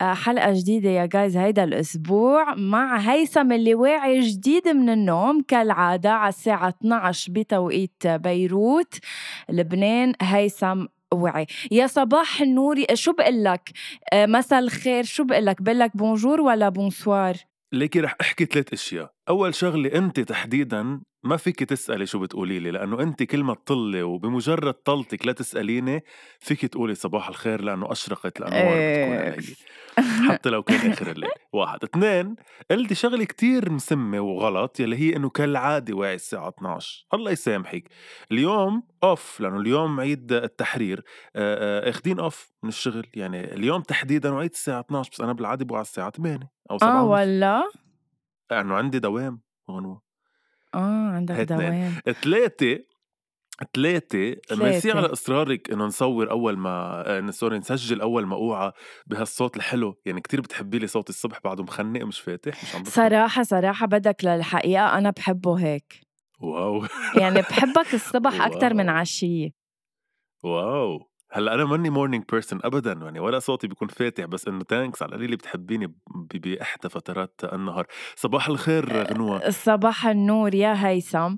حلقة جديدة يا guys هيدا الأسبوع مع هيثم اللي واعي جديد من النوم كالعادة على الساعة 12 بتوقيت بيروت. لبنان هيثم وعي يا صباح النور شو بقول لك؟ آه، مساء الخير شو بقول لك؟ بقول لك bonjour ولا bonsoir ليكي رح أحكي ثلاث أشياء. أول شغلة أنت تحديدا ما فيك تسألي شو بتقولي لي لأنه أنت كل ما تطلي وبمجرد طلتك لا تسأليني فيك تقولي صباح الخير لأنه أشرقت الأنوار بتكون إيه. علي. حتى لو كان آخر الليل. واحد. اثنين قلتي شغلة كتير مسمّة وغلط يلي هي إنه كالعادة واعي الساعة 12 الله يسامحك. اليوم أوف لأنه اليوم عيد التحرير. آه، آه، أخدين أوف من الشغل. يعني اليوم تحديدا وعيد الساعة 12 بس أنا بالعادة بوعى الساعة 8 أو 7 آه ونص. ولا لأنه عندي دوام. غنوة آه عندك. دوام ثلاثة ثلاثة ميرسي. على إصرارك إنه نصور أول ما آه، سوري نسجل أول ما أوعى بهالصوت الحلو يعني كتير بتحبي لي صوت الصبح بعده مخنق مش فاتح مش عم بفهم صراحة صراحة بدك للحقيقة أنا بحبه هيك wow يعني بحبك الصبح أكتر من. عشية wow هلأ أنا ماني morning person ابدا يعني ولا صوتي بيكون فاتح بس إنه thanks على القليل بتحبيني بأحدى فترات النهار. صباح الخير غنوة. صباح النور يا هيثم.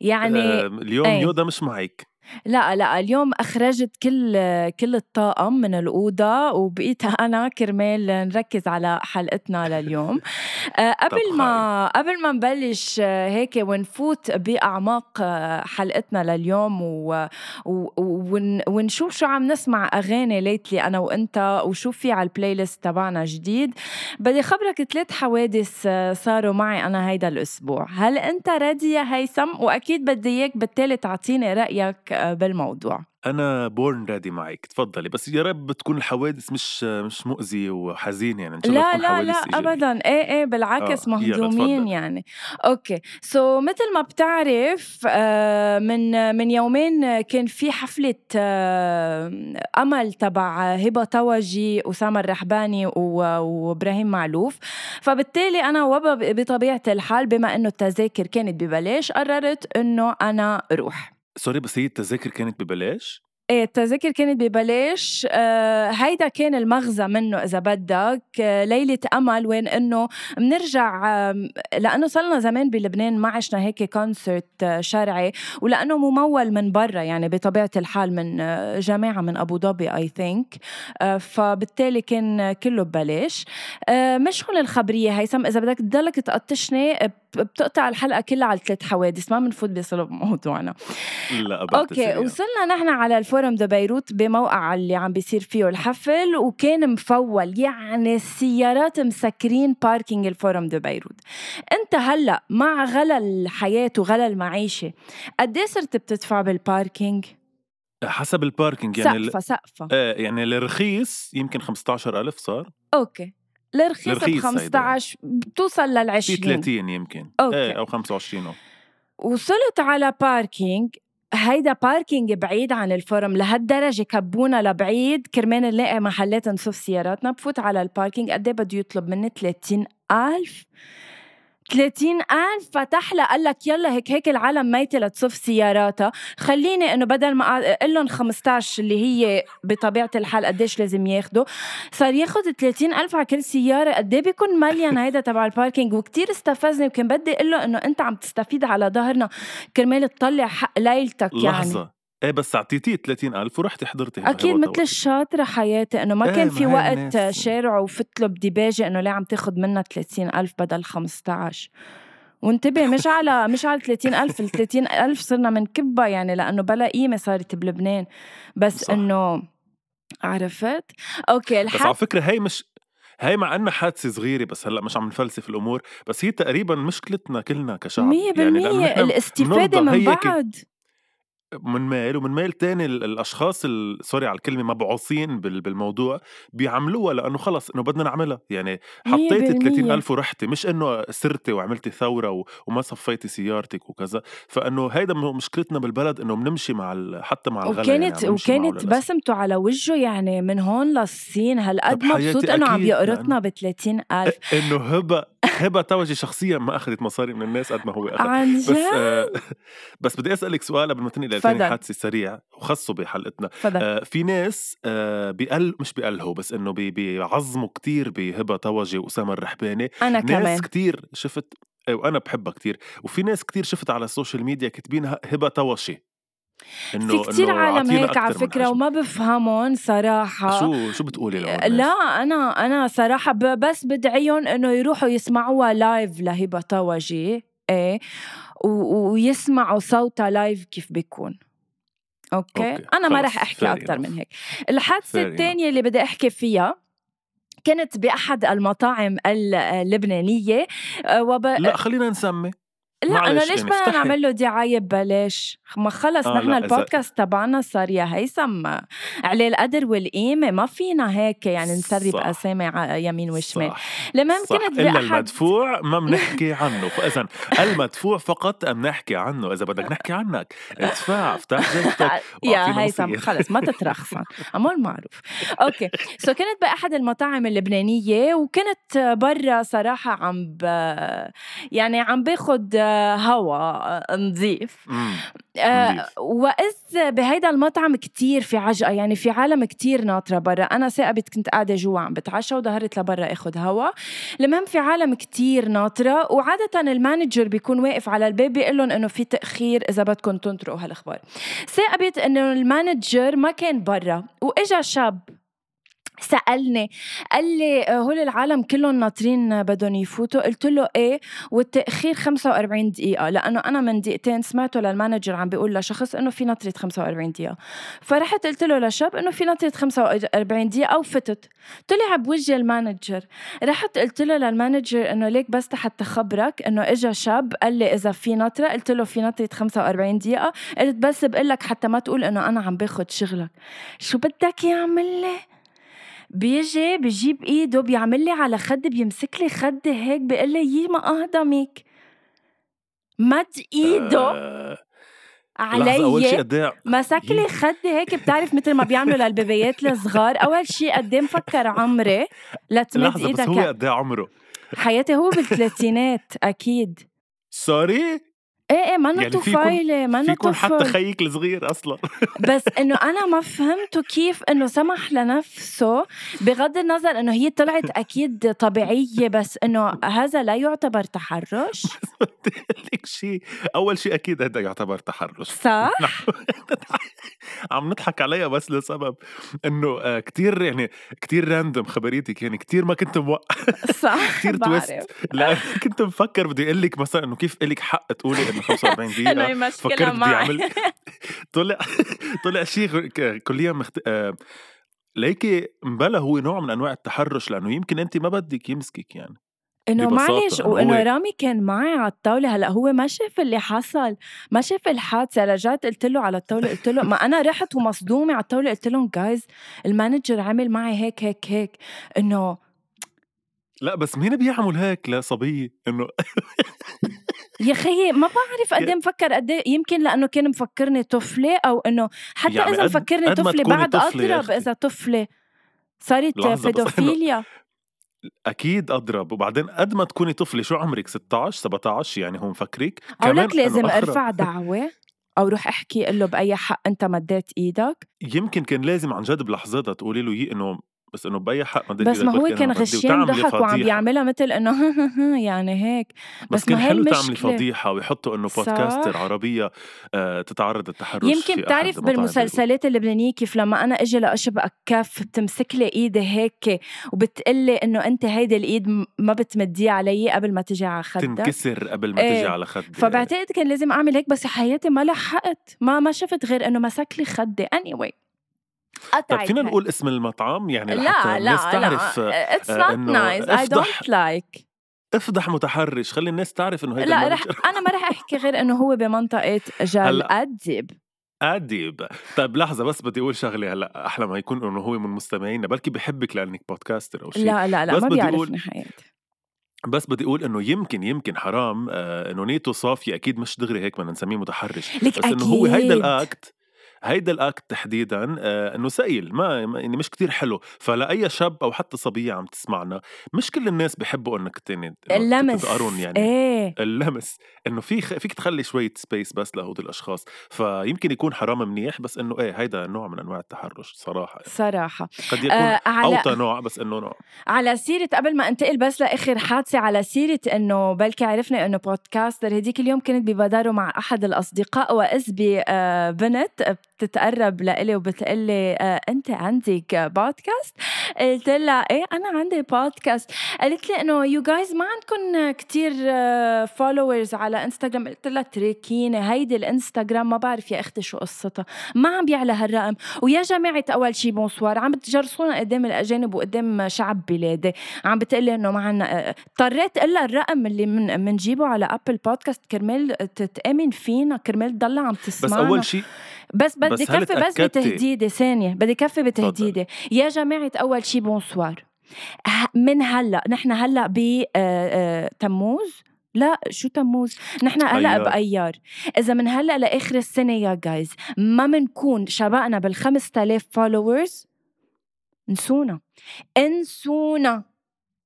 يعني آه اليوم أي. يودا مش معك لا لا اليوم أخرجت كل كل الطاقم من الأوضة وبقيت أنا كرمال نركز على حلقتنا لليوم. آه، قبل ما قبل ما نبلش آه، هيك ونفوت بأعماق آه، حلقتنا لليوم و... و... ون... ونشوف شو عم نسمع أغاني lately أنا وأنت وشو في على ال playlist تبعنا جديد. بدي خبرك ثلاث حوادث صاروا معي أنا هيدا الأسبوع. هل أنت ready يا هيثم؟ وأكيد بدي إياك بالتالي تعطيني رأيك آه، بالموضوع. أنا born ready معك تفضلي. بس يا رب تكون الحوادث مش مش مؤذيه وحزينة يعني إن شاء الله لا لا لا إيجابية. ابدا. إيه إيه بالعكس آه، مهضومين. يعني. Okay. So so, مثل ما بتعرف آه، من من يومين كان في حفلة آه، أمل تبع هبة طوجي أسامة الرحباني وإبراهيم معلوف. فبالتالي أنا وبا بطبيعة الحال بما إنه التذاكر كانت ببلاش قررت إنه أنا أروح. sorry بس هي التذاكر كانت ببلاش؟ إيه التذاكر كانت ببلاش. آه هيدا كان المغزى منه إذا بدك. آه ليلة أمل وين إنه بنرجع آه لأنه صرنا زمان بلبنان ما عشنا هيك concert آه شرعي ولأنه ممول من برا يعني بطبيعة الحال من آه جماعة من أبو ظبي I think آه فبالتالي كان كله ببلاش. آه مش هون الخبرية هيثم إذا بدك تضلك تقطشني بتقطع الحلقة كلها على ثلاث حوادث ما بنفوت بصلب موضوعنا. لا أوكي وصلنا نحن على الفورم دو بيروت بموقع اللي عم بيصير فيه الحفل وكان مفول. يعني السيارات مسكرين parking الفورم دو بيروت. انت هلا مع غلا الحياة وغلا المعيشه قد إيه صرت بتدفع بال parking حسب ال parking يعني ال... سقفة سقفة. آه يعني الرخيص يمكن 15000 صار. Okay. الرخيص ب الرخيص هيدا. 15 بتوصل لل في 20 30 يمكن okay. إيه أو 25 أو. وصلت على parking هيدا parking بعيد عن الفورم لهالدرجة كبونا لبعيد. كرمال نلاقي محلات نصف سياراتنا بفوت على ال parking قد إيه بده يطلب مني؟ 30 ألف. 30 ألف فتح لها قال لك يلا هيك هيك العالم ميتة لتصف سياراتها. خليني إنه بدل ما أقول لهم 15 اللي هي بطبيعة الحال قديش لازم ياخدوا. صار ياخد 30 ألف على كل سيارة قد إيه بيكون مليان هيدا تبع الباركينج وكتير استفزني وكان بدي أقول له إنه أنت عم تستفيد على ظهرنا. كرمال تطلع حق ليلتك يعني. لحظة. إيه بس أعطيتيه 30000 ورحتي حضرتي أكيد مثل الشاطرة حياتي إنه ما إيه، كان في وقت الناس. شارع وفت له بديباجة إنه ليه عم تاخد منا 30 ألف بدل 15 وانتبه مش على مش على 30 ألف ال 30 ألف صرنا منكبها يعني لأنه بلا قيمة صارت بلبنان بس. إنه عرفت؟ okay بس على الحق فكرة هي مش هي مع إنها حادثة صغيرة بس هلأ مش عم نفلسف الأمور بس هي تقريبا مشكلتنا كلنا كشعب مية بالمية لأنه نحن الاستفادة بنرضى من بعض من ميل ومن ميل تاني ال- الأشخاص ال- sorry على الكلمة مبعوصين بال- بالموضوع بيعملوها لأنه خلص إنه بدنا نعملها. يعني حطيتي بالمية. 30 ألف ورحتي مش إنه سرتي وعملتي ثورة و- وما صفيتي سيارتك وكذا. فإنه هيدا م- مشكلتنا بالبلد إنه بنمشي مع ال- حتى مع الغلا يعني وكانت عم نمشي معه وكانت. بسمته على وجهه يعني من هون للصين. هالقد مبسوط إنه عم أكيد، يقرطنا ب 30 ألف إنه هبة هبة توجي شخصيا ما أخذت مصاري من الناس قد ما هو أخذ. عن بس جد؟ آه بس بدي أسألك سؤال قبل ما تنقل لتاني حادثه سريع وخصه بحلقتنا. آه في ناس آه بيقل مش بيقلهوا بس إنه بي بيعظموا كتير بهبة توجي وأسامة الرحباني. أنا ناس كمان. كتير شفت آه، وأنا بحبها كتير. وفي ناس كتير شفت على ال social media كاتبينها هبة طوجي في كتير إنه عالم هيك على حجم. وما بفهمهم صراحة. شو شو بتقولي لهم لا أنا صراحة ب- بس بدعيهم إنه يروحوا يسمعوها live لهبة طوجي و- ويسمعوا صوتها live كيف بيكون. okay, okay، أنا ما رح أحكي أكثر. من هيك. الحادثة. الثانية اللي بدي أحكي فيها كانت بأحد المطاعم اللبنانية آه، وب... لا خلينا نسمي. لا أنا ليش بدنا. نعمل له دعاية ببلاش؟ ما خلص آه، نحن البودكاست تبعنا صار يا هيثم عليه القدر والقيمة. ما فينا هيك يعني نسرب. اسامي يمين وشمال. صح. كانت إلا المدفوع ما بنحكي عنه. فاذا المدفوع فقط بنحكي عنه. إذا بدك نحكي عنك ادفع افتح جيبتك يا هيثم. خلص ما تترخصن أمور معروف. Okay. So كنت بأحد المطاعم اللبنانية وكنت برا صراحة عم ب... يعني عم باخد هوا نظيف مم. آه نضيف. وإذ بهيدا المطعم كتير في عجقة يعني في عالم كتير ناطرة برا أنا تآقبت كنت قاعدة جوا عم بتعشى وظهرت لبرا أخد هوا المهم في عالم كتير ناطرة وعادة ال manager بيكون واقف على الباب بيقول لهم إنه في تأخير إذا بدكم تنطروا هالأخبار تآقبت إنه المانجر ما كان برا وإجا شاب سألني قال لي آه، هول العالم كلهم ناطرين بدهم يفوتوا. قلت له إيه؟ والتأخير 45 دقيقة. لأنه أنا من دقيقتين سمعته لل manager عم بيقول لشخص إنه في نطرة 45 دقيقة. فرحت قلت له لشاب إنه في نطرة 45 دقيقة وفتت طلع بوجه ال manager. رحت قلت له لل manager إنه ليك بس حتى خبرك إنه إجا شاب قال لي إذا في نطرة. قلت له في نطرة 45 دقيقة. قلت بس بقول لك حتى ما تقول إنه أنا عم باخد شغلك. شو بدك يعمل لي؟ بيجي بجيب إيده بيعمل لي على خدي بيمسك لي خدي هيك بيقول لي يي ما اهضمك مد إيده آه، لحظة أول شيء علي قد إيه؟ مسك لي خدي هيك بتعرف مثل ما بيعملوا للبيبيات الصغار أول شيء قد إيه مفكر عمري لتمد لحظة بس هو إيدك قد إيه عمره؟ حياتي هو بالثلاثينات أكيد. sorry إيه إيه منه يعني طفيله منه فيكون حتى طفل خيك الصغير أصلا. بس إنه أنا ما فهمته كيف إنه سمح لنفسه بغض النظر إنه هي طلعت أكيد طبيعية بس إنه هذا لا يعتبر تحرش. لك شيء أول شيء أكيد هذا يعتبر تحرش. صح؟ عم نضحك عليها بس لسبب إنه آه، كتير يعني كتير random خبريتك يعني كتير ما كنت موقع صح كتير بعرف. تويست لأن كنت مفكر بدي أقول لك مثلا إنه كيف الك حق تقولي انه 45 انه دقيقة فكرت اعمل طلع طلع شيء كليا مخت... آه، ليكي مبلا هو نوع من أنواع التحرش لأنه يمكن انت ما بدك يمسكك يعني. إنه معلش إنه وإنه هو- رامي كان معي على الطاولة هلأ هو ما شاف اللي حصل ما شاف الحادثة رجعت قلت له على الطاولة قلت له ما أنا رحت ومصدومة على الطاولة قلت لهم جايز المانجر عمل معي هيك هيك هيك إنه لأ بس مين بيعمل هيك؟ لصبيه إنه يا خيي ما بعرف قد إيه مفكر قد إيه يمكن لأنه كان مفكرني طفلة أو إنه حتى يعني إذا مفكرني طفلة بعد أضرب. إذا طفلة. صارت بيدوفيليا أكيد أضرب. وبعدين قد ما تكوني طفلة شو عمرك؟ 16 17 يعني هو مفكرك كمان لازم. أرفع دعوة أو روح أحكي له بأي حق أنت مديت إيدك. يمكن كان لازم عن جد بلحظتها تقولي له إنه بس إنه بأي حق مديت بس ما هو كان وتعملي ضحك وعم. بيعملها مثل إنه يعني هيك بس, بس كان ما حلو تعملي. فضيحة ويحطوا إنه. بودكاستر عربية آه تتعرض للتحرش يمكن بتعرف بالمسلسلات اللبنانية كيف لما أنا أجي لأشبك كف بتمسك لي إيدي هيك وبتقلي إنه أنت هيدي الإيد م- ما بتمديها علي قبل ما تجي على. خدك تنكسر قبل ما إيه. تجي على خدي فبعتقد كان لازم أعمل هيك بس حياتي ما لحقت ما ما شفت غير إنه مسك لي خدي anyway طيب فينا. نقول اسم المطعم يعني لا لحتى الناس لا. تعرف لا it's آه، not إنه nice. I افضح- متحرش خلي الناس تعرف إنه هيدا لا رح أنا ما رح أحكي غير إنه هو بمنطقة جال. أدب أديب. طيب لحظة بس بدي أقول شغلة هلأ أحلى ما يكون إنه هو من مستمعينا. بلكي بحبك لأنك بودكاستر أو شيء لا لا لا بس ما بدي بيعرفني حياتي. بس بدي أقول إنه يمكن يمكن حرام آه إنه نيته صافية أكيد مش دغري هيك بدنا نسميه متحرش. لك بس إنه هو هيدا. ال act هيدا ال act تحديدا آه إنه سئيل ما يعني مش كتير حلو. فلاي شاب أو حتى صبية عم تسمعنا مش كل الناس بحبوا إنك تاني اللمس يعني. إيه. اللمس إنه في خ... فيك تخلي شوية space بس لهود الأشخاص. فيمكن يكون حرام منيح بس إنه إيه هيدا نوع من أنواع التحرش صراحة يعني. صراحة. قد يكون آه على أوطى نوع بس إنه نوع. على سيرة قبل ما انتقل بس لآخر حادثة على سيرة إنه بلكي عرفنا إنه podcaster هديك اليوم كنت ببدارو مع أحد الأصدقاء وإذ آه، بنت بتتقرب لإلي وبتقلي آه، أنت عندك بودكاست؟ قلت لها إيه أنا عندي بودكاست قالت لي إنه you guys ما عندكم كتير followers على انستغرام قلت لها تركيني هيدي الإنستغرام ما بعرف يا أختي شو قصتها. ما عم بيعلى هالرقم. ويا جماعة أول شي بونسوار عم بتجرسونا قدام الأجانب وقدام شعب بلادي. عم بتقلي إنه ما عنا اضطريت إلا الرقم اللي من منجيبه على أبل بودكاست كرمال تتأمن فينا كرمال تضلها عم بس تسمعنا. أول شيء بس بدي كفي بس تأكدتي؟ بتهديدي. ثانية بدي كفي بتهديدي. يا جماعة أول شي بونسوار. من هلأ نحن هلأ ب آه، تموز؟ لا شو تموز؟ نحن هلأ. بأيار. إذا من هلأ لآخر السنة يا guys ما منكون شبقنا بال 5000 followers انسونا انسونا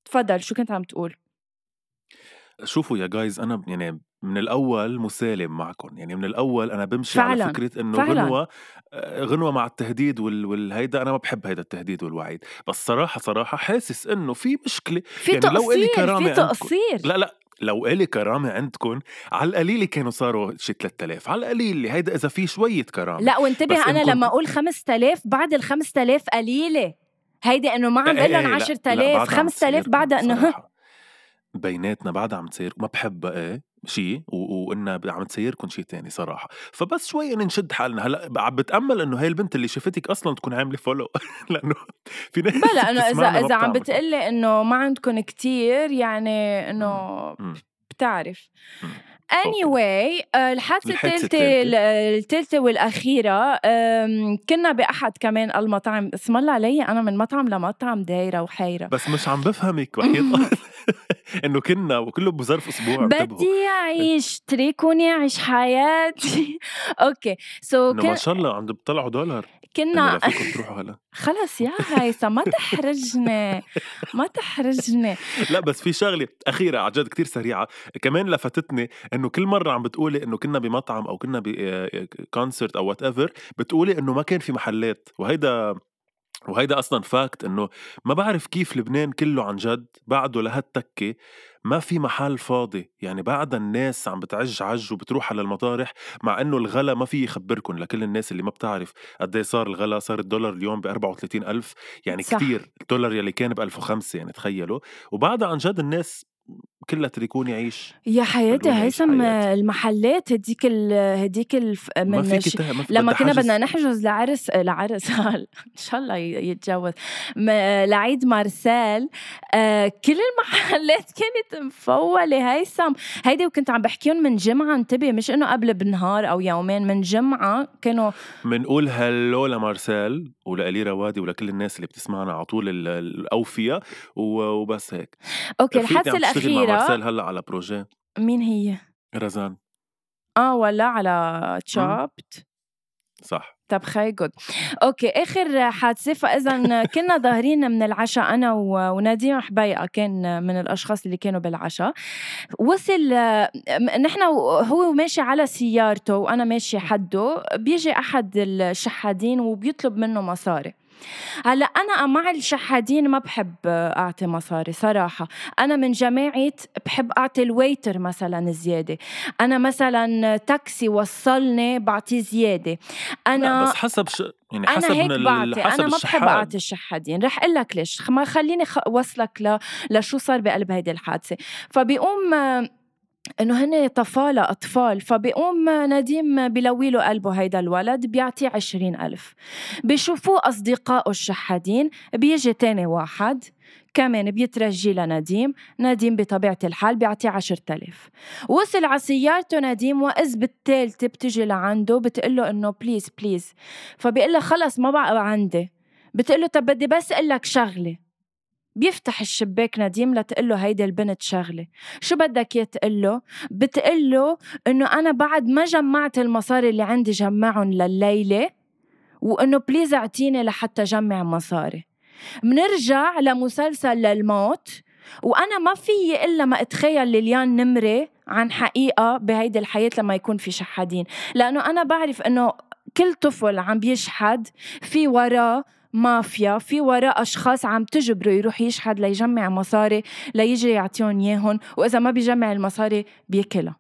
تفضل شو كنت عم تقول؟ شوفوا يا guys أنا يعني من الأول مسالم معكم يعني من الأول أنا بمشي على فعلاً، فكرة إنه فعلاً. غنوة آه، غنوة مع التهديد وال... والهيدا أنا ما بحب هيدا التهديد والوعيد بس صراحة صراحة حاسس إنه في مشكلة في يعني لو إلي تقصير كرامة في عندكم- تقصير لا لا لو إلي كرامة عندكم على القليل كانوا صاروا شي 3000 على القليل هيدا إذا في شوية كرامة لا وانتبه إنكم- لما أقول 5000 بعد ال 5000 قليلة هيدي إنه ما عم إيه بقول لهم إيه لا، لا، 10000 بعدها عم 5000 تصيركم بعدها صراحة. بيناتنا بعدها عم تصير ما بحب إيه شيء وإنها عم تسيركم شيء تاني صراحة فبس شوي نشد حالنا هلأ عم بتأمل إنه هي البنت اللي شافتك أصلا تكون عاملة فولو لأنه في ناس بلا إنه اذا إذا عم. بتقلي إنه ما عندكم كتير يعني إنه. بتعرف مم. anyway آه، الحادثة الثالثة الثالثة. والأخيرة كنا بأحد كمان المطاعم اسم الله علي أنا من مطعم لمطعم دايرة وحيرة بس مش عم بفهمك وحياة انه كنا وكله بظرف أسبوع. بدي أعيش تريكوني أعيش حياتي. okay. so إنه ما شاء الله عم بيطلعوا دولار. كنا فيكم تروحوا هلا. خلص يا هيثم ما تحرجني. ما تحرجني. لا بس في شغلة أخيرة عن جد كثير سريعة. كمان لفتتني إنه كل مرة عم بتقولي إنه كنا بمطعم أو كنا ب concert أو whatever بتقولي إنه ما كان في محلات. وهيدا وهيدا أصلا fact إنه ما بعرف كيف لبنان كله عن جد بعده لهالتكة ما في محل فاضي. يعني بعد الناس عم بتعج عج وبتروح على المطارح مع إنه الغلا ما في يخبركم لكل الناس اللي ما بتعرف قد إيه صار الغلا. صار الدولار اليوم ب 34 ألف يعني صح. كتير. الدولار يلي كان ب 1005 يعني تخيلوا. وبعدها عن جد الناس كلها تريكون يعيش يا حياتي هيثم. المحلات هديك ال هديك الف ما من في ش- كتاب ما في لما كنا. بدنا نحجز لعرس لعرس إن شاء الله يتجوز. م- لعيد مارسيل آه كل المحلات كانت مفولة. هيثم هيدي وكنت عم بحكيهم من جمعة انتبه مش إنه قبل بنهار أو يومين من جمعة كانوا منقول هلو لمارسيل ولألي روادي ولكل الناس اللي بتسمعنا على طول ال- الأوفياء و- وبس هيك. أوكي الحادثة مارسيل هلأ على بروجي مين هي؟ رزان آه ولا على تشوبت صح. طب خي جود أوكي آخر حادثة فإذا كنا ظاهرين من العشاء أنا ونديم حبيقه كان من الأشخاص اللي كانوا بالعشاء. وصل نحن هو ماشي على سيارته وأنا ماشي حده. بيجي أحد الشحادين وبيطلب منه مصاري. هلا أنا مع الشحادين ما بحب أعطي مصاري صراحة. أنا من جماعة بحب أعطي الويتر مثلا زيادة. أنا مثلا تاكسي وصلني بعطيه زيادة. أنا لا بس حسب ش... يعني أنا حسب هيك من ال- بعطي. حسب أنا ما بحب. أعطي الشحادين. رح أقول لك ليش. ما خليني خ... وصلك ل... لشو صار بقلب هيدي الحادثة. فبيقوم إنه هن طفالة أطفال فبيقوم نديم بلوي له قلبه هيدا الولد بيعطيه عشرين ألف. بيشوفوه أصدقائه الشحادين بيجي تاني واحد كمان بيترجي لنديم نديم بطبيعة الحال بيعطيه عشرة آلاف وصل على سيارته نديم وإذ بالتالتة بتجي لعنده بتقله إنه please please فبيقول لها خلص ما بقى عندي. بتقله طب بدي بس أقول لك شغلة. بيفتح الشباك نديم لتقله هيدي البنت شغلة. شو بدك اياه تقله بتقله إنه أنا بعد ما جمعت المصاري اللي عندي جمعهم لليلة وإنه بليز أعطيني لحتى جمع مصاري. منرجع لمسلسل للموت وأنا ما في إلا ما أتخيل ليليان نمرة عن حقيقة بهيدي الحياة لما يكون في شحادين. لأنه أنا بعرف إنه كل طفل عم بيشحد في وراه مافيا في وراء أشخاص عم تجبره يروح يشحد ليجمع مصاري ليجي يعطيهم إياهم وإذا ما بيجمع المصاري بياكلها.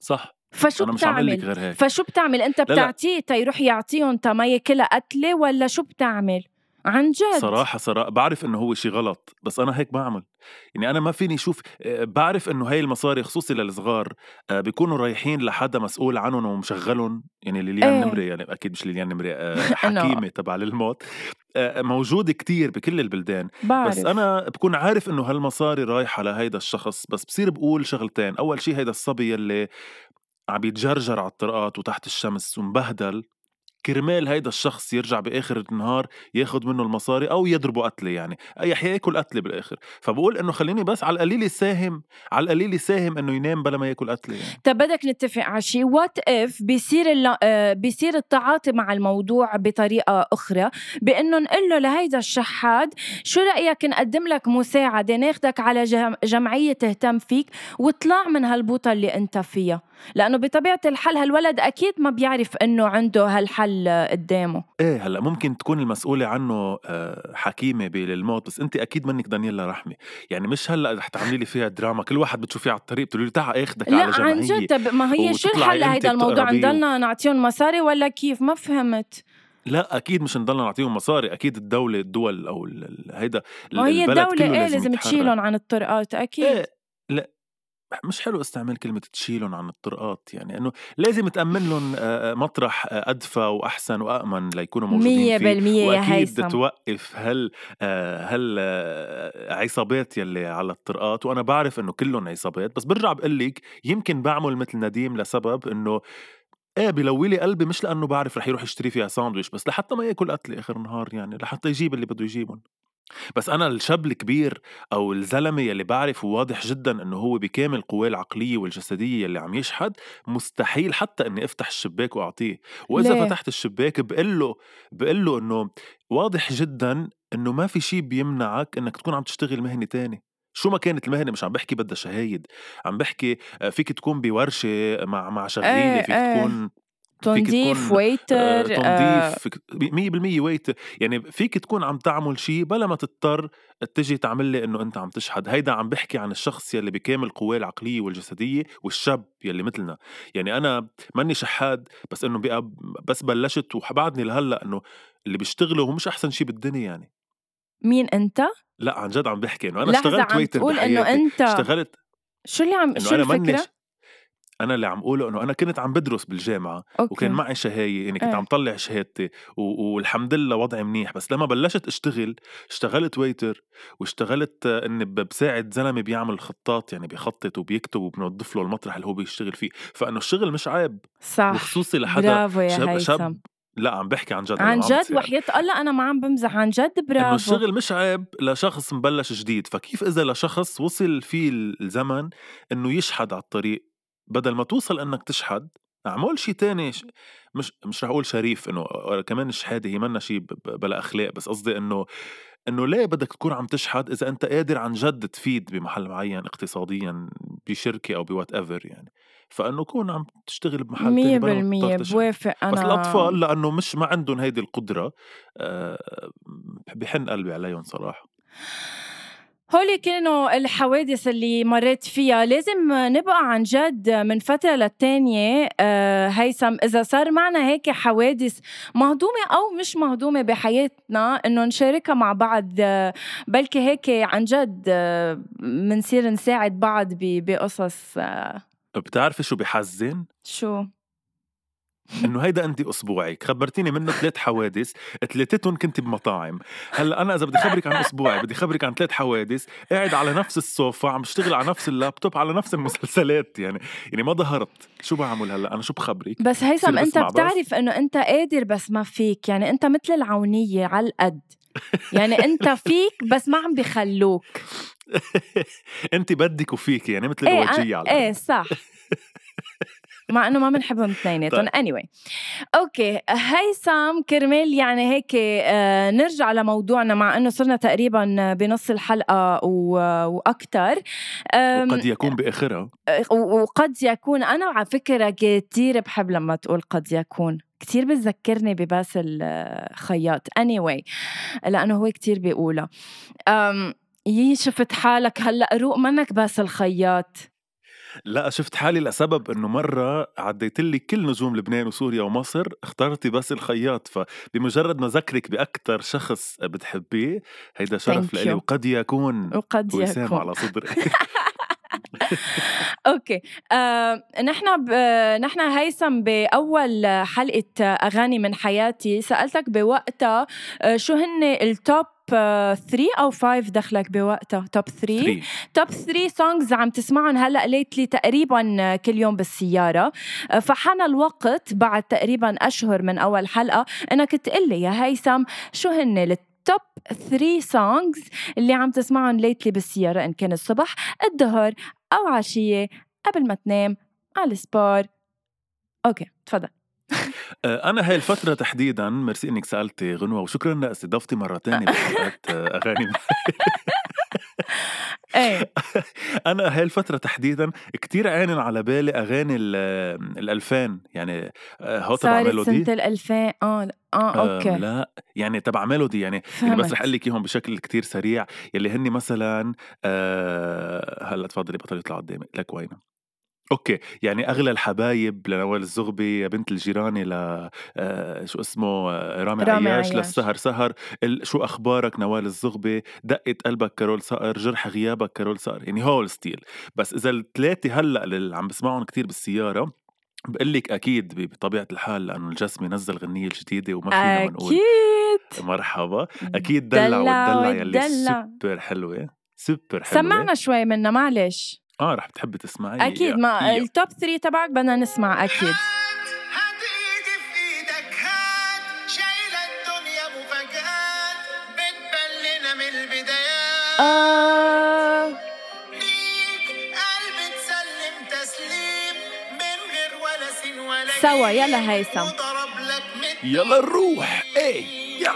صح. فشو أنا مش عامل لك بتعمل؟ غير هيك. فشو بتعمل؟ أنت بتعطيه تيروح يعطيهم تا ما ياكلها قتلة ولا شو بتعمل؟ عن جد. صراحة صراحة بعرف إنه هو شيء غلط بس أنا هيك بعمل. يعني أنا ما فيني أشوف آه، بعرف إنه هاي المصاري خصوصي للصغار آه، بيكونوا رايحين لحدا مسؤول عنهم ومشغلهم. يعني ليليان إيه. نمرة يعني أكيد مش ليليان نمرة آه، حكيمة تبع للموت. موجود كتير بكل البلدان. بعرف. بس أنا بكون عارف إنه هالمصاري رايحة لهيدا الشخص بس بصير بقول شغلتين. أول شيء هيدا الصبي يلي عم يتجرجر على الطرقات وتحت الشمس ومبهدل. كرمال هيدا الشخص يرجع بآخر النهار ياخد منه المصاري أو يضربه قتلة يعني. أي حياكل قتلة بالآخر. فبقول إنه خليني بس على القليل يساهم على القليل يساهم إنه ينام بلا ما ياكل قتلة يعني. طب بدك نتفق على شيء وات اف بيصير الل- آه، بيصير التعاطي مع الموضوع بطريقة أخرى؟ بإنه نقول له لهيدا الشحاد شو رأيك نقدم لك مساعدة؟ ناخدك على جم- جمعية تهتم فيك وطلع من هالبوطة اللي أنت فيها. لأنه بطبيعة الحال هالولد أكيد ما بيعرف إنه عنده هالحل آه، قدامه. إيه هلأ ممكن تكون المسؤولة عنه آه، حكيمة بالموت بس انت أكيد منك دانييلا رحمة يعني مش هلأ رح تعملي لي فيها دراما كل واحد بتشوفيه على الطريق بتقولي له تعال اخدك لا على عن جد ما هي شو الحل هيدا الموضوع. نضلنا نعطيهم مصاري ولا كيف؟ ما فهمت. لا أكيد مش نضلنا نعطيهم مصاري أكيد الدولة الدول أو هيدا ما هي كله إيه لازم لازم. تشيلهم عن الطرقات أكيد. إيه لا. مش حلو استعمال كلمة تشيلهم عن الطرقات يعني إنه لازم تأمن لهم مطرح أدفى وأحسن وأأمن ليكونوا موجودين مية فيه بالمية يا وأكيد هيثم. توقف هال آه، عصابات يلي على الطرقات وأنا بعرف إنه كلهم عصابات بس برجع بقول لك يمكن بعمل مثل نديم لسبب إنه إيه بلوي لي قلبي مش لأنه بعرف رح يروح يشتري فيها ساندويش بس لحتى ما يأكل قتله آخر النهار يعني لحتى يجيب اللي بده يجيبهم. بس أنا الشاب الكبير أو الزلمة يلي بعرف واضح جدا إنه هو بكامل قواه العقلية والجسدية يلي عم يشحد مستحيل حتى إني أفتح الشباك وأعطيه وإذا ليه؟ فتحت الشباك بقول له بقول له إنه واضح جدا إنه ما في شيء بيمنعك إنك تكون عم تشتغل مهنة تانية شو ما كانت المهنة مش عم بحكي بدها شهايد عم بحكي آه، فيك تكون بورشة مع مع شغيله إيه، فيك إيه. تكون تنظيف ويتر آه، آه، تنظيف فيك 100% ويت يعني فيك تكون عم تعمل شيء بلا ما تضطر تجي تعمل لي إنه أنت عم تشحد. هيدا عم بحكي عن الشخص يلي بكامل قواه العقلية والجسدية والشاب يلي مثلنا. يعني أنا ماني شحاد بس إنه بقى بس بلشت وبعدني لهلأ إنه اللي بيشتغلوا هو مش أحسن شيء بالدنيا يعني. مين أنت؟ لأ عن جد عم بحكي إنه أنا اشتغلت عم waiter تقول إنه أنت اشتغلت شو اللي عم شو؟ ش- أنا اللي عم أقوله إنه أنا كنت عم بدرس بالجامعة okay. وكان معي شهاية يعني كنت إيه. عم طلع شهادتي و- والحمد لله وضعي منيح. بس لما بلشت أشتغل اشتغلت waiter واشتغلت إني بساعد زلمة بيعمل خطاط يعني بيخطط وبيكتب وبنظف له المطرح اللي هو بيشتغل فيه. فإنه الشغل مش عيب صح. وخصوصي لحدا برافو يا شاب, هيثم. شاب لا عم بحكي عن جد عن جد. وحياة الله أنا ما عم بمزح عن جد إنه برافو. الشغل مش عيب لشخص مبلش جديد. فكيف إذا لشخص وصل فيه الزمن إنه يشحد على الطريق؟ بدل ما توصل إنك تشحد أعمل شيء تاني ش- مش مش رح أقول شريف إنه كمان الشهادة هي منا شيء بلا أخلاق بس قصدي إنه إنه ليه بدك تكون عم تشحد إذا أنت قادر عن جد تفيد بمحل معين اقتصاديا بشركة أو بوات ايفر يعني. فإنه كون عم تشتغل بمحل مية تاني بلا ما بالمية تضطر تشحد. بوافق أنا بس الاطفال لأنه مش ما عندهم هيدي القدرة آه، بحن قلبي عليهم صراحة. هولي كانوا الحوادث اللي مريت فيها. لازم نبقى عن جد من فترة للتانية. آه، هيثم إذا صار معنا هيك حوادث مهضومة أو مش مهضومة بحياتنا إنه نشاركها مع بعض. آه، بلكي هيك عن جد آه، منصير نساعد بعض بقصص. بتعرفي شو بحزن؟ شو؟ إنه هيدا انت اسبوعك خبرتيني منه ثلاث حوادث ثلاثتهم كنت بمطاعم. هلأ أنا إذا بدي خبرك عن أسبوعي بدي خبرك عن ثلاث حوادث قاعد على نفس السوفا عم بشتغل على نفس اللابتوب على نفس المسلسلات يعني يعني ما ظهرت. شو بعمل هلأ؟ أنا شو بخبرك؟ بس هيثم أنت؟ بتعرف إنه أنت قادر بس ما فيك. يعني أنت مثل العونية على القد. يعني أنت فيك بس ما عم بيخلوك. أنت بدك وفيك يعني مثل إيه الوجية على إيه صح. مع إنه ما بنحبهم اثنيناتهم طيب. anyway. أوكي. هيثم كرمال يعني هيك آه نرجع لموضوعنا مع إنه صرنا تقريبا بنص الحلقة وأكثر وقد يكون بآخرها. وقد يكون. أنا على فكرة كثير بحب لما تقول قد يكون. كتير بتذكرني بباسل آه، خياط anyway لأنه هو كتير بيقولها. يي شفت حالك هلأ روق منك باسل خياط لا شفت حالي لسبب إنه مرة عديت لي كل نجوم لبنان وسوريا ومصر اخترتي بس الخياط. فبمجرد ما ذكرك باكثر شخص بتحبيه هيدا شرف لإلي. وقد يكون وقد يكون. على صدري okay. آه، نحن ب... نحن هيثم بأول حلقة أغاني من حياتي. سألتك بوقتها آه، شو هن ال top 3 أو 5 دخلك بوقتها. top 3 3 top 3 songs عم تسمعهم هلأ lately تقريبا كل يوم بالسيارة. فحان الوقت بعد تقريبا أشهر من أول حلقة إنك تقول لي يا هيثم شو هن ال top 3 songs اللي عم تسمعهم lately بالسيارة إن كان الصبح الظهر أو عشية قبل ما تنام على السبار. Okay تفضل. آه، أنا هاي الفترة تحديدا ميرسي إنك سألتي غنوة وشكرا لأستضافتي مره تانية بحلقات آه، أغاني. إيه. أنا هاي الفترة تحديدا كتير عينن على بالي أغاني ال- الالفين يعني آه، هو تبع ميلودي؟ سنة ال 2000 آه آه آه okay. لا يعني تبع ميلودي يعني يعني بس. رح أقول لك إياهم بشكل كتير سريع يلي هني مثلا آه هلأ تفضلي بطل يطلع قدامي لك وينه؟ Okay يعني أغلى الحبايب لنوال الزغبي يا بنت الجيران ل آه شو اسمه آه، رامي, رامي عياش عياش. للسهر سهر ال... شو أخبارك نوال الزغبي؟ دقة قلبك كارول صقر جرح غيابك كارول صقر يعني هول still. بس إذا الثلاثه هلأ اللي عم بسمعهم كتير بالسيارة بقول لك أكيد ب- بطبيعة الحال لأنه الجسمي نزل غنية الجديدة وما فينا ما نقول. أكيد. مرحبا. أكيد دلع دلع والدلع يلي. سوبر حلوة سوبر حلوة. سمعنا شوي منها معلش. آه رح بتحبي تسمعي أكيد ما التوب 3 تبعك بدنا نسمع أكيد آه سوا،. يلا هيثم. يلا نروح إيه يا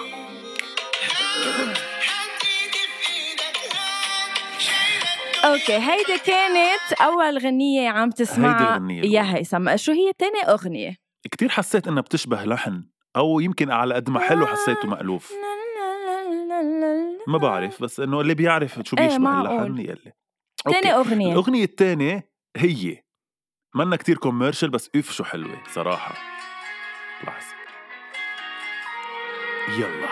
Okay هيدي كانت أول غنية عم تسمعها يا. هيثم شو هي تاني أغنية؟ كتير حسيت إنها بتشبه لحن أو يمكن على قد ما حلو حسيته مألوف. ما بعرف بس إنه اللي بيعرف شو إيه، بيشبه. اللحن يلي. تاني okay. أغنية؟ الأغنية الثانية هي منا كتير commercial بس if شو حلوة صراحة. لحظة. يلا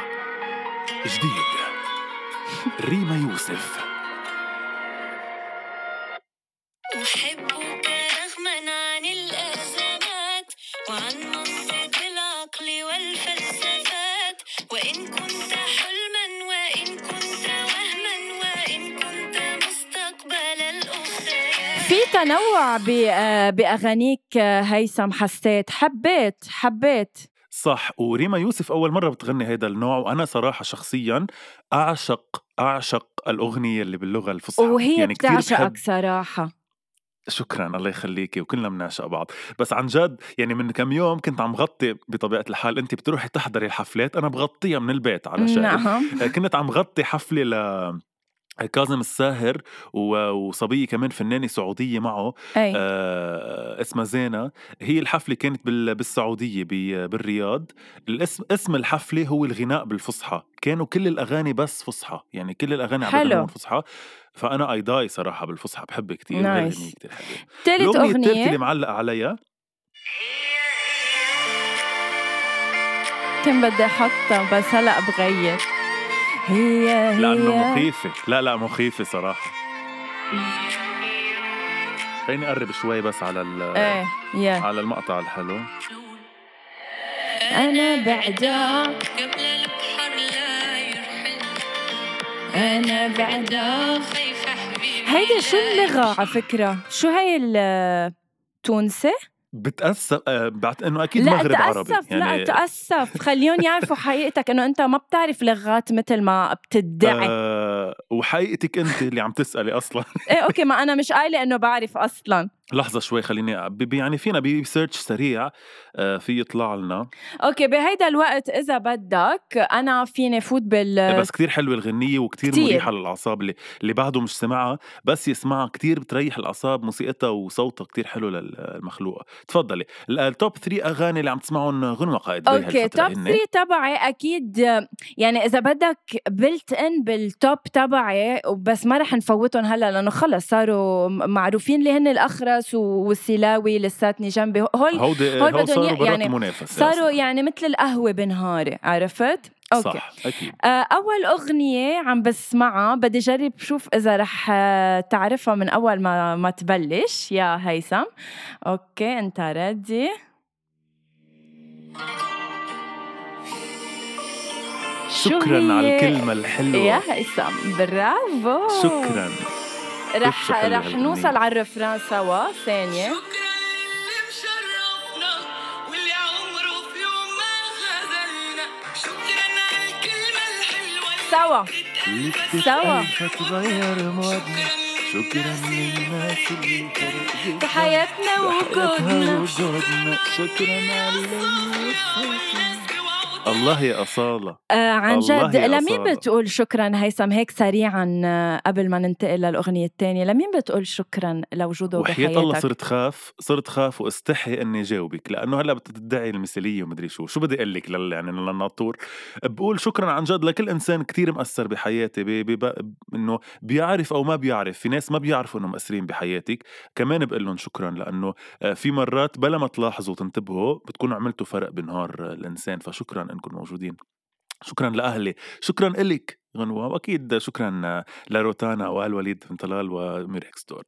جديد. ريما يوسف. تنوع آه، بأغانيك آه، هيثم حسيت. حبيت حبيت. صح. وريما يوسف أول مرة بتغني هذا النوع وأنا صراحة شخصيا أعشق أعشق الأغنية اللي باللغة الفصحى. وهي يعني بتعشقك بحب صراحة. شكرا. الله يخليكي وكلنا بنعشق بعض. بس عن جد يعني من كم يوم كنت عم غطي بطبيعة الحال أنت بتروحي تحضري الحفلات أنا بغطيها من البيت على شاهد نعم. كنت عم غطي حفلة ل كاظم الساهر و- وصبية كمان فنانة سعودية معه أي. آه اسمها زينة. هي الحفلة كانت بال- بالسعودية ب- بالرياض. الاسم اسم الحفلة هو الغناء بالفصحى. كانوا كل الأغاني بس فصحى يعني كل الأغاني عم فصحى. فأنا أي داي صراحة بالفصحى بحب غير نايس. حلوة تالت الأغنية الثالثة اللي معلقة عليها كان بدي أحطها بس هلأ بغير. هي هي. لأنه مخيفة. لا لا مخيفة صراحة. خليني أقرب شوي بس على ال إيه يا. على المقطع الحلو. أنا بعدك. قبل البحر لا يرحل أنا بعدك. خايفة حبيبي هيدي شو اللغة على فكرة؟ شو هي التونسي؟ بتأسف آه، بعد إنه أكيد لا مغرب عربي تأسف لا تأسف. خليهم يعرفوا حقيقتك إنه أنت ما بتعرف لغات مثل ما بتدعي. آه وحقيقتك أنت اللي عم تسألي أصلا. إيه okay ما أنا مش قايلة إنه بعرف أصلا. لحظة شوي خليني يعني فينا ب search سريع آه في يطلع لنا Okay بهيدا الوقت إذا بدك أنا فيني فوت بال بس كتير حلوة الغنية وكتير كتير. مريحة للأعصاب اللي اللي بعده مش سمعها بس يسمعها كتير بتريح الأعصاب موسيقتها وصوتها كتير حلو للمخلوقة تفضلي ال- ال top 3 أغاني اللي عم تسمعهم غنوة قائد okay top. 3 تبعي أكيد يعني إذا بدك built-in بال top تبعي بس ما رح نفوتهم هلأ لأنه خلص صاروا معروفين اللي هن الاخرس والسلاوي لساتني جنبي هول هول بدهم يعني المنافسة صاروا. يعني مثل القهوة بنهاري عرفت؟ Okay. صح أكيد. آه، أول أغنية عم بسمعها بدي أجرب شوف إذا رح آه، تعرفها من أول ما ما تبلش. يا هيثم. أوكي أنت ردي شكرا على؟ الكلمة الحلوة. يا هيثم برافو. شكرا. رح رح. نوصل على الرفران سوا ثانية سوا سوا. شكرا للناس اللي في حياتنا وجودنا وجودنا شكرا على اللي الله يا أصالة. آه عن جد. لمين. بتقول شكرا؟ هيثم هيك سريعا آه، قبل ما ننتقل للأغنية الثانية. لمين بتقول شكرا لوجوده وحياة بحياتك؟ الله صرت خاف صرت خاف واستحي إني جاوبك لأنه هلأ بتدعي المثالية ومدري شو. شو بدي أقول لك لل يعني للناطور؟ بقول شكرا عن جد لكل إنسان كتير مأثر بحياتي بي بي إنه بيعرف أو ما بيعرف. في ناس ما بيعرفوا إنهم مأثرين بحياتك. كمان بقول لهم شكرا لأنه آه، في مرات بلا ما تلاحظوا وتنتبهوا بتكونوا عملتوا فرق بنهار الإنسان. فشكرا انكم موجودين. شكرا لأهلي. شكرا الك غنوه واكيد شكرا لروتانا وآل وليد بن طلال ومير اكستور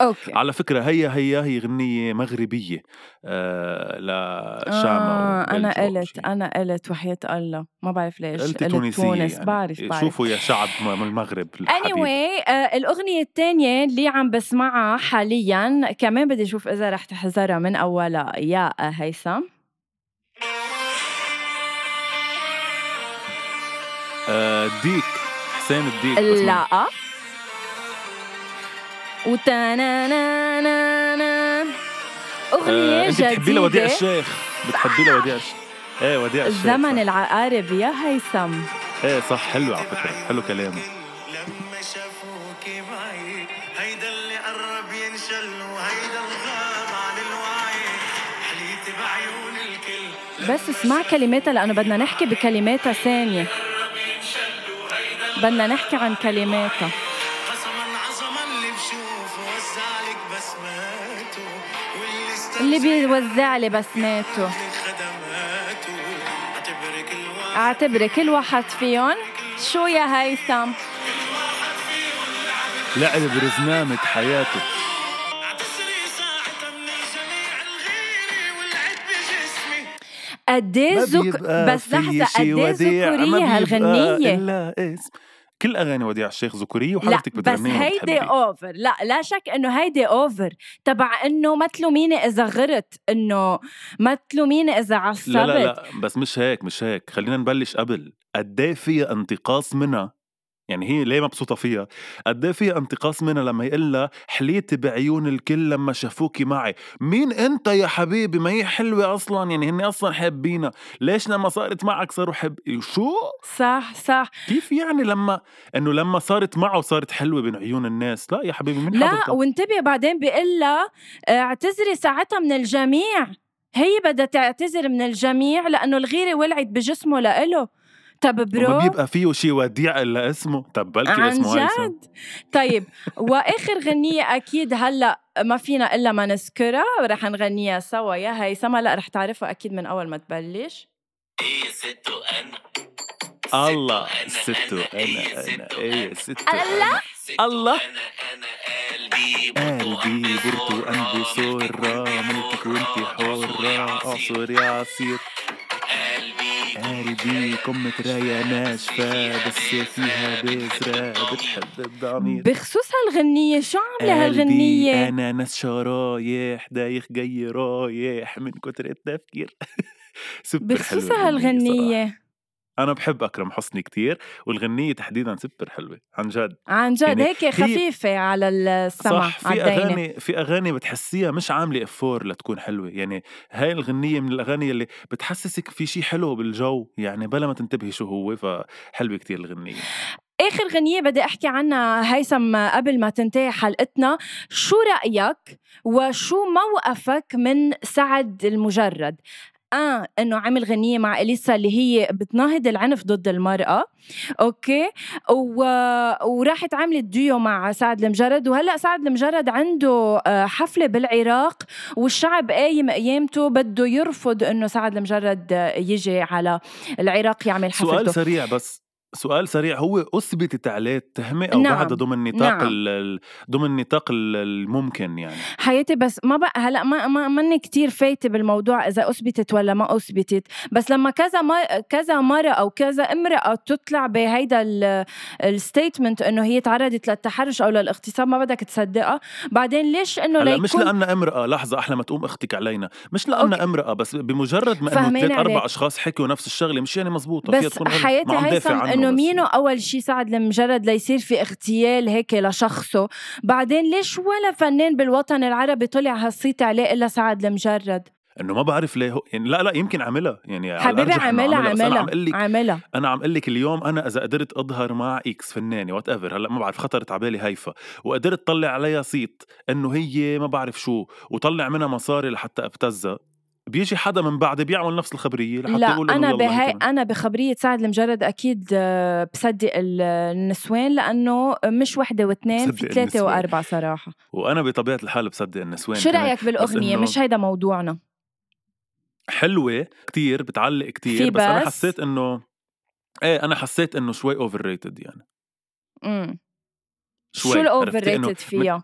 Okay. على فكرة هيا هيا هي غنية مغربية آه لشامة آه وبلجيكا قلت. أنا قلت وحياة الله. ما بعرف ليش. قلت تونسية تونس. يعني. بعرف بعرف. شوفوا يا شعب من المغرب الحبيب. Anyway آه الأغنية الثانية اللي عم بسمعها حاليا كمان بدي أشوف إذا رح تحذرها من أولها. يا هيثم. آه ديك. حسين الديك لا. وتانانانا أغنية آه أنت بتحبي لها وديع جديدة. الشيخ؟ بتحبي لها وديع الشيخ إيه وديع الشيخ زمن صح. العقارب يا هيثم. إيه صح. حلو على فكرة. حلو كلامه. لما شافوكي معي هيدا اللي قرب ينشل وهيدا الغاب عن الوعي. حليتي بعيون الكل. بس اسمع كلماتها لأنه بدنا نحكي بكلماتها ثانية. بدنا نحكي عن كلماتها. اللي بيوزع لي بسماته. خدماته أعتبرك الواحد اعتبري كل واحد فيهم. شو يا هيثم؟ لعب برزنامة حياته. قد إيه زك... بس لحظة قد إيه ذكورية هالغنية. إلا إسم. كل أغاني وديع الشيخ ذكوريه وحضرتك بس بتغنيها هيدي وبتحبي. Over لا لا شك إنه هيدي over تبع إنه ما تلوميني إذا غرت إنه ما تلوميني إذا عصبت لا لا لا بس مش هيك مش هيك. خلينا نبلش قبل. قد إيه فيها انتقاص منها؟ يعني هي ليه مبسوطة فيها؟ قد إيه فيها انتقاص منها لما يقول لها حليتي بعيون الكل لما شافوكي معي، مين أنت يا حبيبي؟ ما هي حلوة أصلا يعني هن أصلا حابينها، ليش لما صارت معك صاروا حب شو؟ صح صح كيف يعني لما إنه لما صارت معه صارت حلوة بين عيون الناس؟ لا يا حبيبي من لا؟ وانتبه بعدين بيقول لها آه، اعتذري ساعتها من الجميع هي بدها تعتذر من الجميع لأنه الغيرة ولعت بجسمه لإله طب برو؟ وما بيبقى فيه شي وديع إلا اسمه، طب بلكي عن اسمه هيثم جد طيب وآخر غنية أكيد هلأ ما فينا إلا ما نذكرها رح نغنيها سوا. يا هيثم هلا رح تعرفها أكيد من أول ما تبلش. إيه ستو أنا الله ستو أنا أنا إيه ستو الله؟ الله؟ أنا قلبي قلبي برتو قلبي صورة ملكك وانتي حرة اعصر يا عصير. قلبي قمة راية ناشفة بس فيها بذرة بتحب الضمير بخصوص هالغنية شو عاملة هالغنية؟ أنا ناس شرايح دايخ جاي رايح من كتر التفكير سوبر بخصوص. هالغنية أنا بحب أكرم حسني كتير والغنية تحديدا سوبر حلوة عن جد عن جد يعني هيك هي- خفيفة على السمع صح في. أغاني في أغاني بتحسيها مش عاملة افور لتكون حلوة يعني هاي الغنية من الأغاني اللي بتحسسك في شيء حلو بالجو يعني بلا ما تنتبهي شو هو فحلوة كتير الغنية آخر غنية بدي أحكي عنها هيثم قبل ما تنتهي حلقتنا شو رأيك وشو موقفك من سعد المجرد؟ آه إنه عمل غنية مع إليسا اللي هي بتناهض العنف ضد المرأة. أوكي؟ و... وراحت عملت ديو مع سعد المجرد. وهلأ سعد المجرد عنده آه، حفلة بالعراق. والشعب قايم قيامته بده يرفض إنه سعد المجرد آه، يجي على العراق يعمل حفلته. سؤال سريع بس. سؤال سريع هو اثبتت عليه التهمه أو نعم. بعدها ضمن نطاق نعم. ضمن نطاق ال- الممكن يعني حياتي بس ما بقى هلأ ما ما ماني كتير فايتة بالموضوع إذا أثبتت ولا ما أثبتت بس لما كذا ما كذا مرة أو كذا امرأة تطلع بهيدا ال statement إنه هي تعرضت للتحرش أو للاغتصاب ما بدك تصدقها بعدين ليش إنه هلأ ليكون مش لأنها امرأة لحظة أحلى ما تقوم أختك علينا مش لأنها Okay. امرأة بس بمجرد ما فهماني ثلاث أربع عليك. أشخاص حكوا نفس الشغلة مش يعني مزبوطة فيها بس. حياتي هيثم انه مينو. أول شي سعد المجرد ليصير في اغتيال هيك لشخصه بعدين ليش ولا فنان بالوطن العربي طلع هالصيت عليه إلا سعد المجرد؟ إنه ما بعرف ليه هو يعني لا لا يمكن عملها. يعني حبيبي عملها بس أنا عم عملها عملها. أنا عم أقول لك اليوم أنا إذا قدرت أظهر مع ex فنانة whatever هلأ ما بعرف خطرت على بالي هيفا وقدرت طلع عليها صيت إنه هي ما بعرف شو وطلع منها مصاري لحتى أبتزها. بيجي حدا من بعد بيعمل نفس الخبرية لحتى لا يقول أنا بهاي. أنا بخبرية سعد المجرد أكيد آه، بصدق ال- النسوان لأنه مش وحدة واثنين في ثلاثة. وأربعة صراحة وأنا بطبيعة الحال بصدق النسوان شو. رأيك بالأغنية مش هيدا موضوعنا حلوة كتير بتعلق كتير في بس, أنا بس؟ حسيت إنه إيه أنا حسيت إنه شوي overrated يعني امم شوي شو ال overrated فيها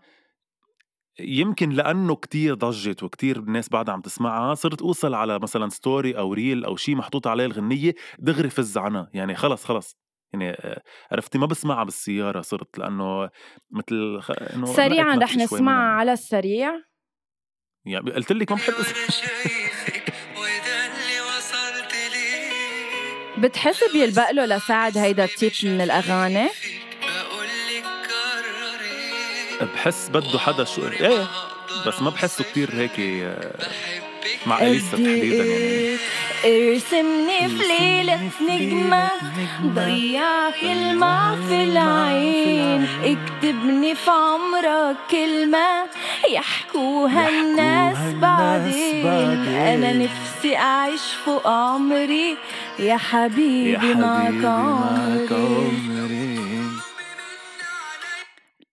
يمكن لأنه كتير ضجت وكتير الناس بعدها عم تسمعها صرت أوصل على مثلا story أو reel أو شيء محطوط عليه الغنية دغري فز عنها. يعني خلص خلص. يعني آه، عرفتي ما بسمعها بالسيارة صرت لأنه مثل خ... إنه سريعا رح نسمعها. على السريع. يعني قلت لك ما بحب بتحس بيلبق له لسعد هيدا التيب من الأغاني؟ بحس بده حدا شو إيه بس ما بحسه كتير هيك مع أليسا تحديدا يعني. ارسمني في ليلة نجمة ضيع كلمة في العين اكتبني في عمرك كلمة يحكوها الناس بعدين. أنا نفسي أعيش فوق عمري. يا حبيبي معك عمري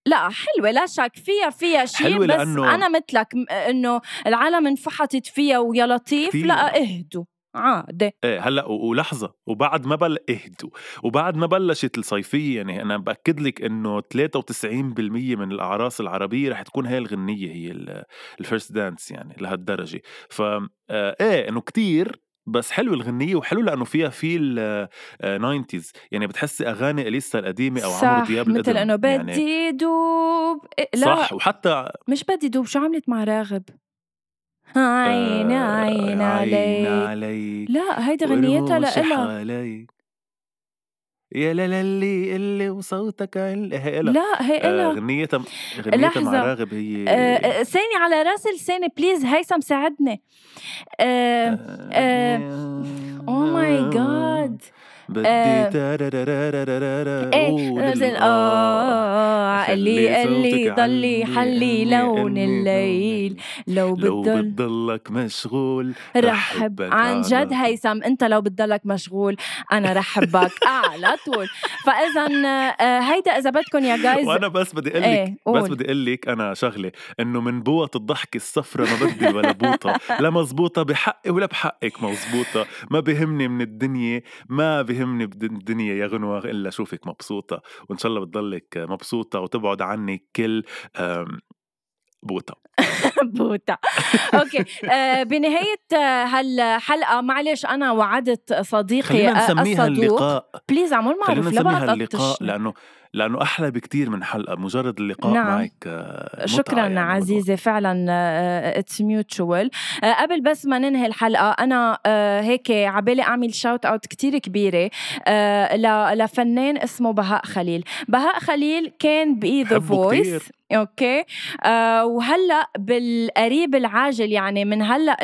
لا حلوة لا شك فيها فيها شيء حلوة بس لأنه- أنا مثلك إنه العالم انفحطت فيها ويا لطيف كتير. لا اهدوا عادي إيه هلأ ولحظة وبعد ما بل اهدوا وبعد ما بلشت الصيفية يعني أنا بأكد لك إنه 93% من الأعراس العربية رح تكون هاي الغنية هي ال first dance يعني لهالدرجة ف آه، إيه إنه كتير بس حلو الغنية وحلو لأنه فيها feel nineties يعني بتحسي أغاني إليسا القديمة أو عمرو دياب مثل القدم إنه بدي يعني دوب إيه، لا صح وحتى مش بدي دوب شو عملت مع راغب؟ عين آه، عين عين علي علي لا هيدي غنيتها لإلها. يا للي اللي وصوتك علي هي إلها لا هي آه، إلها غنيتها غنيتها مع لحظة. راغب هي. آه، آه، ثاني على رأس لساني please هيثم ساعدني. آه، oh my God بدي إيه الآه. آه اللي صوتك ضلي حلي لون الليل لو لو بتضل بتضلك مشغول رحب رحبك عن جد. هيثم انت لو بتضلك مشغول أنا رحبك على طول فاذا هيدا اذا بدكم يا جايز وأنا بس بدي أقول لك إيه بس بدي أقول لك أنا شغله انه من بوط الضحكه الصفرة ما بدي ولا بوطه لا مزبوطه بحقي ولا بحقك مزبوطه ما بهمني من الدنيا ما بهمني بد- الدنيا يا غنوة إلا أشوفك مبسوطة وإن شاء الله بتضلك مبسوطة وتبعد عني كل أم، بوطه بوتا okay. آه، بنهاية هالحلقه معلش أنا وعدت صديقي خلينا آه، نسميها اللقاء. please اعمل خلينا معروف لا نسميها اللقاء. لأنه لأنه أحلى بكتير من حلقة. مجرد اللقاء نعم. معك آه، شكرا يعني عزيزي فعلا it's mutual قبل بس ما ننهي الحلقة أنا هيك عبالي أعمل shout out كتير كبيرة لفنان اسمه بهاء خليل. بهاء خليل كان ب The بحبه كتير. Voice okay. آه وهلأ بالقريب العاجل. يعني من هلأ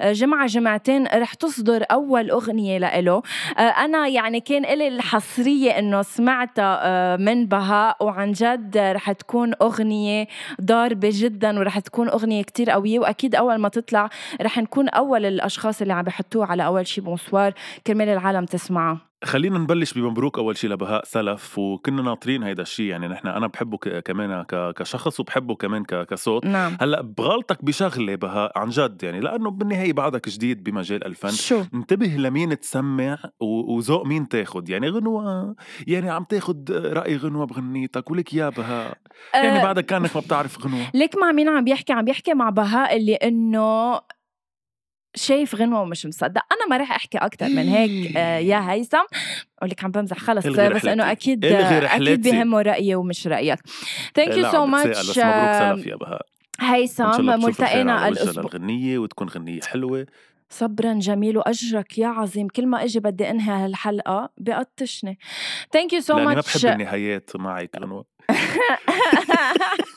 لجمعه جمعتين رح تصدر أول أغنية لإله. آه أنا يعني كان إلي الحصرية إنه سمعتها آه من بهاء. وعن جد رح تكون أغنية ضاربة جدا ورح تكون أغنية كتير قوية. وأكيد أول ما تطلع رح نكون أول الأشخاص اللي عم بحطوه على أول شي بونسوار كرمال العالم تسمعه خلينا نبلش بمبروك أول شيء لبهاء سلف وكنا ناطرين هيدا الشيء يعني نحن أنا بحبه كمان كشخص وبحبه كمان كصوت. نعم. هلأ بغلطك بشغلة بهاء عن جد. يعني لأنه بالنهاية بعدك جديد بمجال الفن. شو؟ انتبه لمين تسمع وذوق مين تاخد. يعني غنوة يعني عم تاخد رأي غنوة بغنيتك. ولك يا بهاء. يعني آه، بعدك كأنك ما بتعرف غنوة. ليك مع مين عم بيحكي عم بيحكي مع بهاء اللي إنه شايف غنوة ومش مصدق. أنا ما رح أحكي أكثر من هيك آه يا هيثم. أقول لك عم بمزح خلص بس إنه. أكيد أكيد. بيهمه رأيي ومش رأيك. thank you so much هيثم ملتقينا الأسبوع. للغنية وتكون غنية حلوة. صبرا جميل وأجرك يا عظيم. كل ما أجي بدي أنهي هالحلقة بقطشني. thank you so لأني ما much بحب النهايات معي غنوة.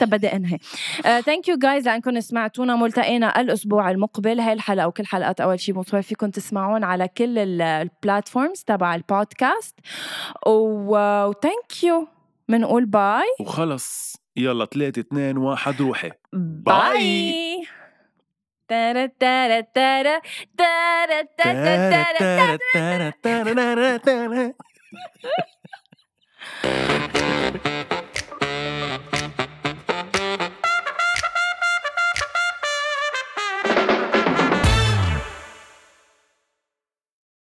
طب بدي انهي thank you guys لأنكم سمعتونا ملتقينا الأسبوع المقبل. هاي الحلقة وكل حلقات أول شيء مصور فيكم تسمعون على كل ال platforms تبع البودكاست و thank you بنقول bye وخلص. يلا ثلاثة اثنين واحد روحي. bye تارا تارا تارا تارا تارا تارا تارا. تارا تارا تارا تارا.